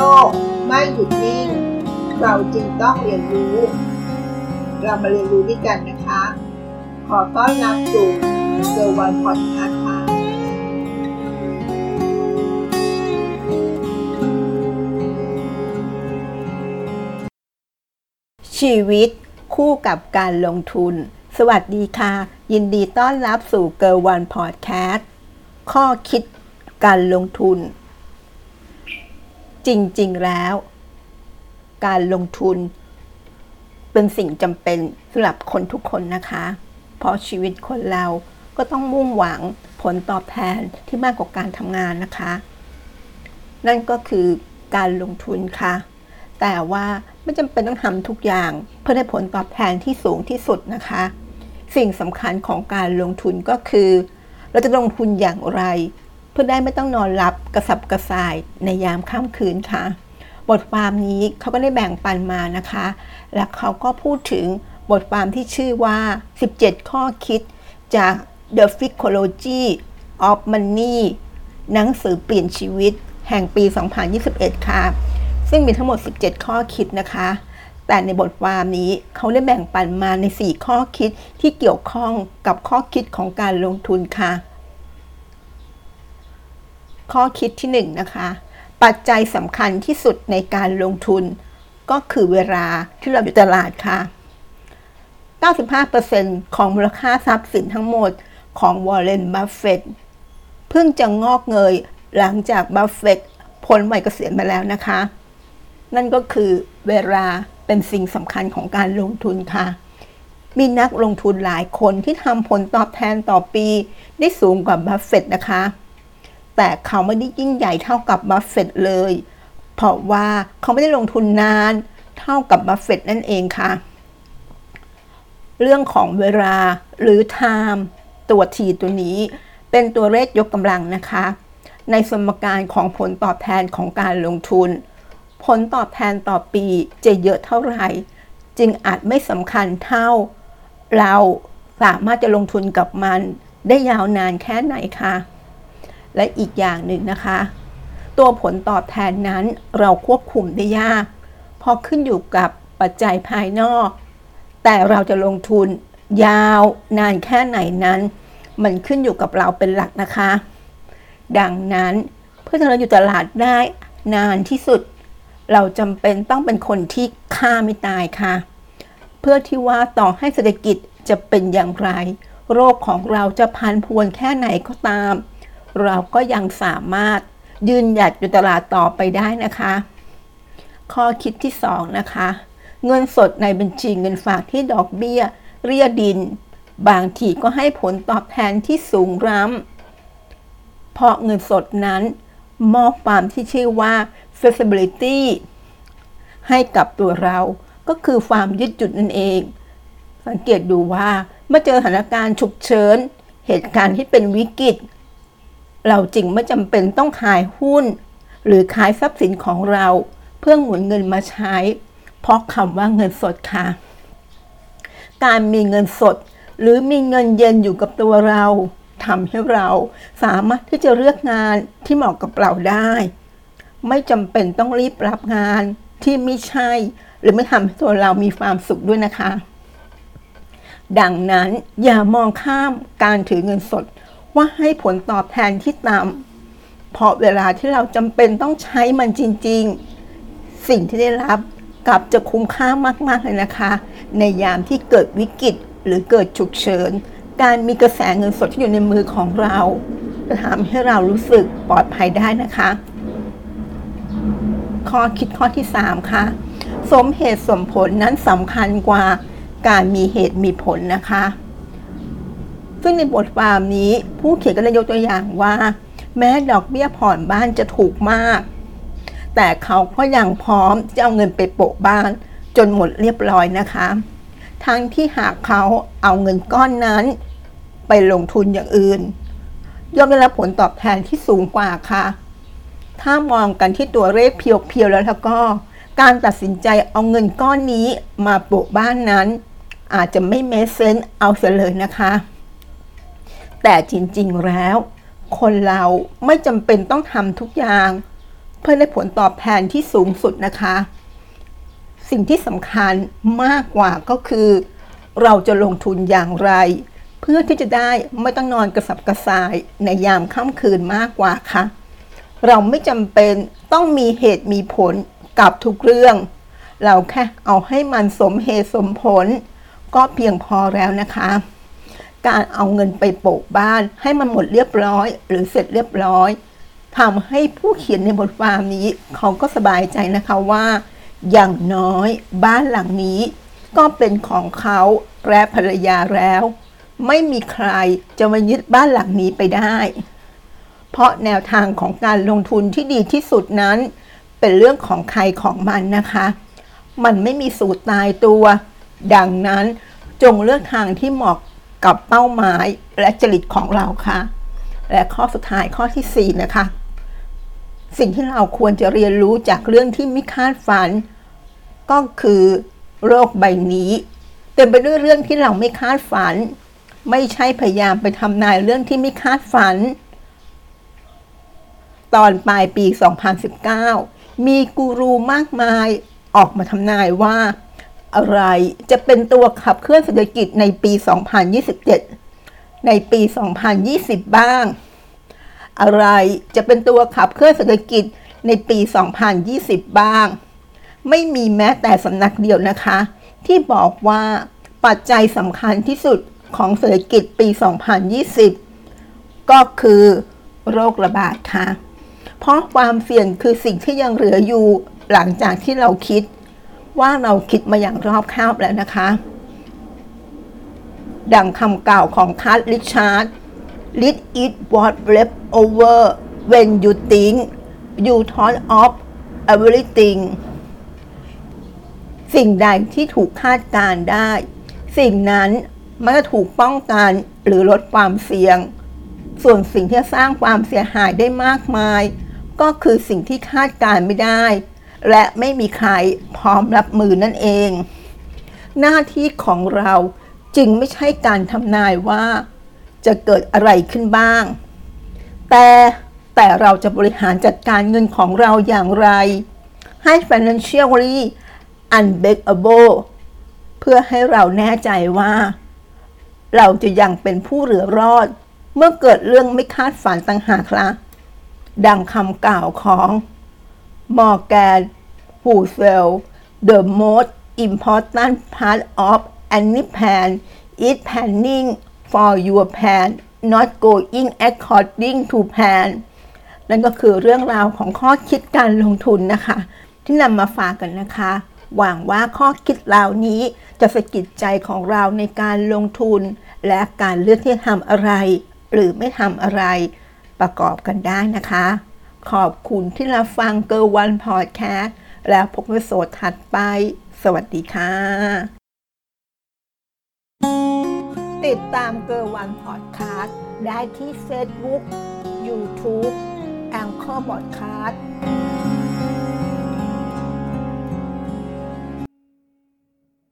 ลกไม่หยุดนิ่ง เราจึงต้องเรียนรู้ เรามาเรียนรู้ด้วยกันนะคะ ขอต้อนรับสู่เซอร์วันพอดคาส์ค่ะชีวิตคู่กับการลงทุน สวัสดีค่ะ ยินดีต้อนรับสู่เกิร์ลวันพอดแคสต์ข้อคิดการลงทุน จริง ๆ แล้ว การลงทุน เป็นสิ่งจำเป็นสำหรับคนทุกคนนะคะ เพราะชีวิตคนเราก็ต้องมุ่งหวังผลตอบแทนที่มากกว่าการทำงานนะคะ นั่นก็คือการลงทุนค่ะ แต่ว่าไม่จำเป็นต้องทำทุกอย่างเพื่อได้ผลตอบแทนที่สูงที่สุดนะคะ สิ่งสำคัญของการลงทุนก็คือ เราจะลงทุนอย่างไร พื่อได้ไม่ต้องนอนหลับกระสับกระส่ายในยามค่ำคืนค่ะ บทความนี้เขาก็ได้แบ่งปันมานะคะ และเขาก็พูดถึงบทความที่ชื่อว่า 17 ข้อคิดจาก The Psychology of Money หนังสือเปลี่ยนชีวิตแห่งปี 2021 ค่ะ ซึ่งมีทั้งหมด 17 ข้อคิดนะคะ แต่ในบทความนี้เขาได้แบ่งปันมาใน 4 ข้อคิดที่เกี่ยวข้องกับข้อคิดของการลงทุนค่ะ ข้อคิดที่1นนะคะ ปัจจัยสำคัญที่สุดในการลงทุน ก็คือเวลาที่เราอยู่ตลาดค่ะ 95%ของมูลค่าทรัพย์สินทั้งหมดของวอร์เรน บัฟเฟตต์เพิ่งจะงอกเงยหลังจากบัฟเฟตต์พ้นวัยเกษียณมาแล้วนะคะ นั่นก็คือเวลาเป็นสิ่งสำคัญของการลงทุนค่ะ มีนักลงทุนหลายคนที่ทำผลตอบแทนต่อปีได้สูงกว่าบัฟเฟตต์นะคะ แต่เขาไม่ได้ยิ่งใหญ่เท่ากับบัฟเฟตต์เลย เพราะว่าเขาไม่ได้ลงทุนนานเท่ากับบัฟเฟตต์นั่นเองค่ะ เรื่องของเวลาหรือ time ตัว T ตัวนี้ เป็นตัวเลขยกกำลังนะคะ ในสมการของผลตอบแทนของการลงทุน ผลตอบแทนต่อปีจะเยอะเท่าไหร่ จึงอาจไม่สำคัญเท่า เราสามารถจะลงทุนกับมันได้ยาวนานแค่ไหนคะ และอีกอย่างหนึ่งนะคะ ตัวผลตอบแทนนั้นเราควบคุมได้ยากพราะขึ้นอยู่กับปัจจัยภายนอก แต่เราจะลงทุนยาวนานแค่ไหนนั้น มันขึ้นอยู่กับเราเป็นหลักนะคะ ดังนั้นเพื่อที่เราอยู่ตลาดได้นานที่สุด เราจำเป็นต้องเป็นคนที่ฆ่าไม่ตายค่ะ เพื่อที่ว่าต่อให้เศรษฐกิจจะเป็นอย่างไร โรคของเราจะพันพวนแค่ไหนก็ตาม เราก็ยังสามารถยืนหยัดอยู่ตลาดต่อไปได้นะคะ ข้อคิดที่สองนะคะ เงินสดในบัญชีเงินฝากที่ดอกเบี้ย เรียดิน บางทีก็ให้ผลตอบแทนที่สูงร้ำเพราะเงินสดนั้นมอบความที่ชื่อว่า flexibility ให้กับตัวเราก็คือความยืดหยุ่นนั่นเอง สังเกตดูว่าเมื่อเจอสถานการณ์ฉุกเฉิน เหตุการณ์ที่เป็นวิกฤต เราจึงไม่จำเป็นต้องขายหุ้น หรือขายทรัพย์สินของเราเพื่อหมุนเงินมาใช้ เพราะคำว่าเงินสดค่ะ การมีเงินสด หรือมีเงินเย็นอยู่กับตัวเราทำให้เราสามารถที่จะเลือกงานที่เหมาะกับเราได้ ไม่จำเป็นต้องรีบรับงานที่ไม่ใช่ หรือไม่ทำให้ตัวเรามีความสุขด้วยนะคะ ดังนั้นอย่ามองข้ามการถือเงินสด ว่าให้ผลตอบแทนที่ต่ำเพราะเวลาที่เราจำเป็นต้องใช้มันจริง ๆ สิ่งที่ได้รับกลับจะคุ้มค่ามาก ๆ เลยนะคะ ในยามที่เกิดวิกฤตหรือเกิดฉุกเฉิน การมีกระแสเงินสดที่อยู่ในมือของเรา จะทำให้เรารู้สึกปลอดภัยได้นะคะ ข้อคิดข้อที่ 3 ค่ะ สมเหตุสมผลนั้นสำคัญกว่าการมีเหตุมีผลนะคะ ซึ่งในบทความนี้ ผู้เขียนก็ได้ยกตัวอย่างว่า แม้ดอกเบี้ยผ่อนบ้านจะถูกมาก แต่เขาก็ยังพร้อมจะเอาเงินไปโปะบ้าน จนหมดเรียบร้อยนะคะ ทั้งที่หากเขาเอาเงินก้อนนั้น ไปลงทุนอย่างอื่นย่อมได้รับผลตอบแทนที่สูงกว่าค่ะ ถ้ามองกันที่ตัวเลขเพียวๆแล้วแล้วก็ การตัดสินใจเอาเงินก้อนนี้มาโปะบ้านนั้น อาจจะไม่เมสเซนเอาเสียเลยนะคะ แต่จริงๆแล้ว คนเราไม่จำเป็นต้องทำทุกอย่าง เพื่อได้ผลตอบแทนที่สูงสุดนะคะ สิ่งที่สำคัญมากกว่าก็คือ เราจะลงทุนอย่างไร เพื่อที่จะได้ไม่ต้องนอนกระสับกระส่ายในยามค่ำคืนมากกว่าค่ะ เราไม่จำเป็นต้องมีเหตุมีผลกับทุกเรื่อง เราแค่เอาให้มันสมเหตุสมผล ก็เพียงพอแล้วนะคะ การเอาเงินไปโปะบ้านให้มันหมดเรียบร้อย หรือเสร็จเรียบร้อยทำให้ผู้เขียนในบทความนี้เขาก็สบายใจนะคะว่า อย่างน้อยบ้านหลังนี้ ก็เป็นของเขาและภรรยาแล้ว ไม่มีใครจะมายึดบ้านหลังนี้ไปได้ เพราะแนวทางของการลงทุนที่ดีที่สุดนั้น เป็นเรื่องของใครของมันนะคะ มันไม่มีสูตรตายตัว ดังนั้นจงเลือกทางที่เหมาะ กับเป้าหมายและจริตของเราค่ะ และข้อสุดท้ายข้อที่ 4 นะคะ สิ่งที่เราควรจะเรียนรู้จากเรื่องที่ไม่คาดฝัน ก็คือโรคใบนี้เต็มไปด้วยเรื่องที่เราไม่คาดฝัน ไม่ใช่พยายามไปทำนายเรื่องที่ไม่คาดฝัน ตอนปลายปี 2019 มีกูรูมากมายออกมาทำนายว่า อะไร จะเป็นตัวขับเคลื่อนเศรษฐกิจในปี 2027 ในปี 2020 บ้าง อะไรจะเป็นตัวขับเคลื่อนเศรษฐกิจในปี 2020 บ้าง ไม่มีแม้แต่สำนักเดียวนะคะ ที่บอกว่าปัจจัยสำคัญที่สุดของเศรษฐกิจปี 2020 ก็คือโรคระบาดค่ะ เพราะความเสี่ยงคือสิ่งที่ยังเหลืออยู่หลังจากที่เราคิด ว่าเราคิดมาอย่างรอบคอบแล้วนะคะ ดังคำกล่าวของคัร์ริชาร์ด Let it what left over when you think you thought of everything สิ่งใดที่ถูกคาดการได้ สิ่งนั้นมันจะถูกป้องกันหรือลดความเสี่ยง ส่วนสิ่งที่สร้างความเสียหายได้มากมาย ก็คือสิ่งที่คาดการไม่ได้ และไม่มีใครพร้อมรับมือนั่นเอง หน้าที่ของเราจึงไม่ใช่การทำนายว่า จะเกิดอะไรขึ้นบ้าง แต่แต่เราจะบริหารจัดการเงินของเราอย่างไร ให้ financially unbreakable เพื่อให้เราแน่ใจว่า เราจะยังเป็นผู้เหลือรอด เมื่อเกิดเรื่องไม่คาดฝันต่างหากละดังคำกล่าวของ Morgan Housel the most important part of any plan is planning for your plan not going according to plan นั่นก็คือเรื่องราวของข้อคิดการลงทุนนะคะ ที่นำมาฝากกันนะคะ หวังว่าข้อคิดเหล่านี้จะสะกิดใจของเราในการลงทุน และการเลือกที่จะทำอะไร หรือไม่ทำอะไรประกอบกันได้นะคะ ขอบคุณที่รับฟังเกอร์วันพอดแคสต์แล้วพบกันโสดถัดไป สวัสดีค่ะ ติดตามเกอร์วันพอดแคสต์ได้ที่เฟซบุ๊กยูทูบแองเกอร์บอดคสต์